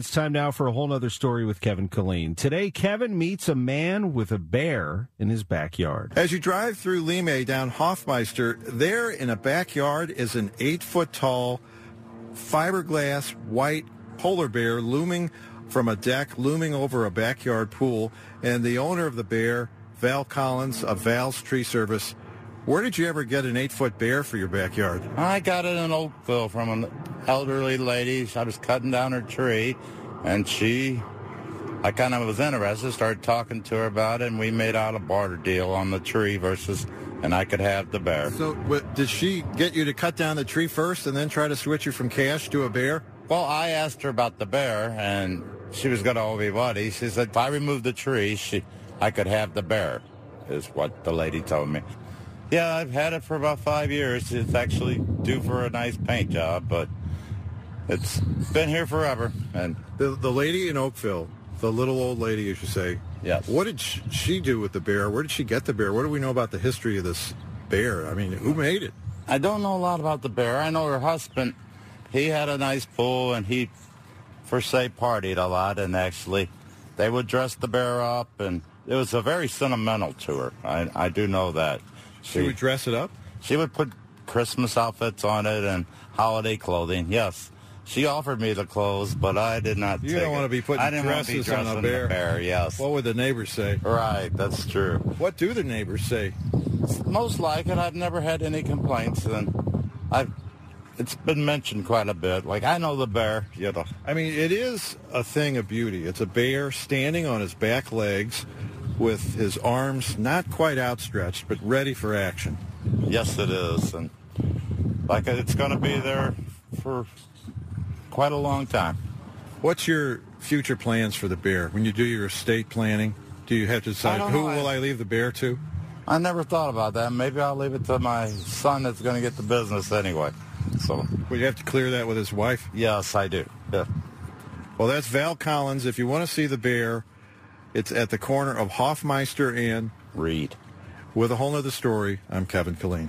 It's time now for a whole nother story with Kevin Killeen. Today, Kevin meets a man with a bear in his backyard. As you drive through Lemay down Hoffmeister, there in a backyard is an eight foot tall fiberglass white polar bear looming from a deck, looming over a backyard pool. And the owner of the bear, Val Collins of Val's Tree Service, where did you ever get an eight foot bear for your backyard? I got it in Oakville from an elderly lady. I was cutting down her tree, and she, I kind of was interested, started talking to her about it, and we made out a barter deal on the tree versus, and I could have the bear. So, what, did she get you to cut down the tree first and then try to switch you from cash to a bear? Well, I asked her about the bear, and she was going to owe me money. She said if I removed the tree, she, I could have the bear, is what the lady told me. Yeah, I've had it for about five years. It's actually due for a nice paint job, but it's been here forever. And The, the lady in Oakville, the little old lady, as you say, Yes. what did she do with the bear? Where did she get the bear? What do we know about the history of this bear? I mean, who made it? I don't know a lot about the bear. I know her husband. He had a nice pool, and he, for say, partied a lot. And actually, they would dress the bear up, and it was a very sentimental to her. I, I do know that. She would dress it up? She would put Christmas outfits on it and holiday clothing. Yes. She offered me the clothes, but I did not You take don't want to be putting I didn't want to be dresses on a bear. bear. Yes. What would the neighbors say? right. That's true. What do the neighbors say? Most like it. I've never had any complaints, and I've. It's been mentioned quite a bit. Like I know the bear. You know. I mean, it is a thing of beauty. It's a bear standing on his back legs with his arms not quite outstretched, but ready for action. Yes, it is, and like it's going to be there for quite a long time. What's your future plans for the bear? When you do your estate planning, do you have to decide who know. will I leave the bear to? I never thought about that. Maybe I'll leave it to my son that's going to get the business anyway. So, Will you have to clear that with his wife? yes, I do. Yeah. Well, that's Val Collins. If you want to see the bear, it's at the corner of Hoffmeister and Read. with a whole nother story. I'm Kevin Killeen.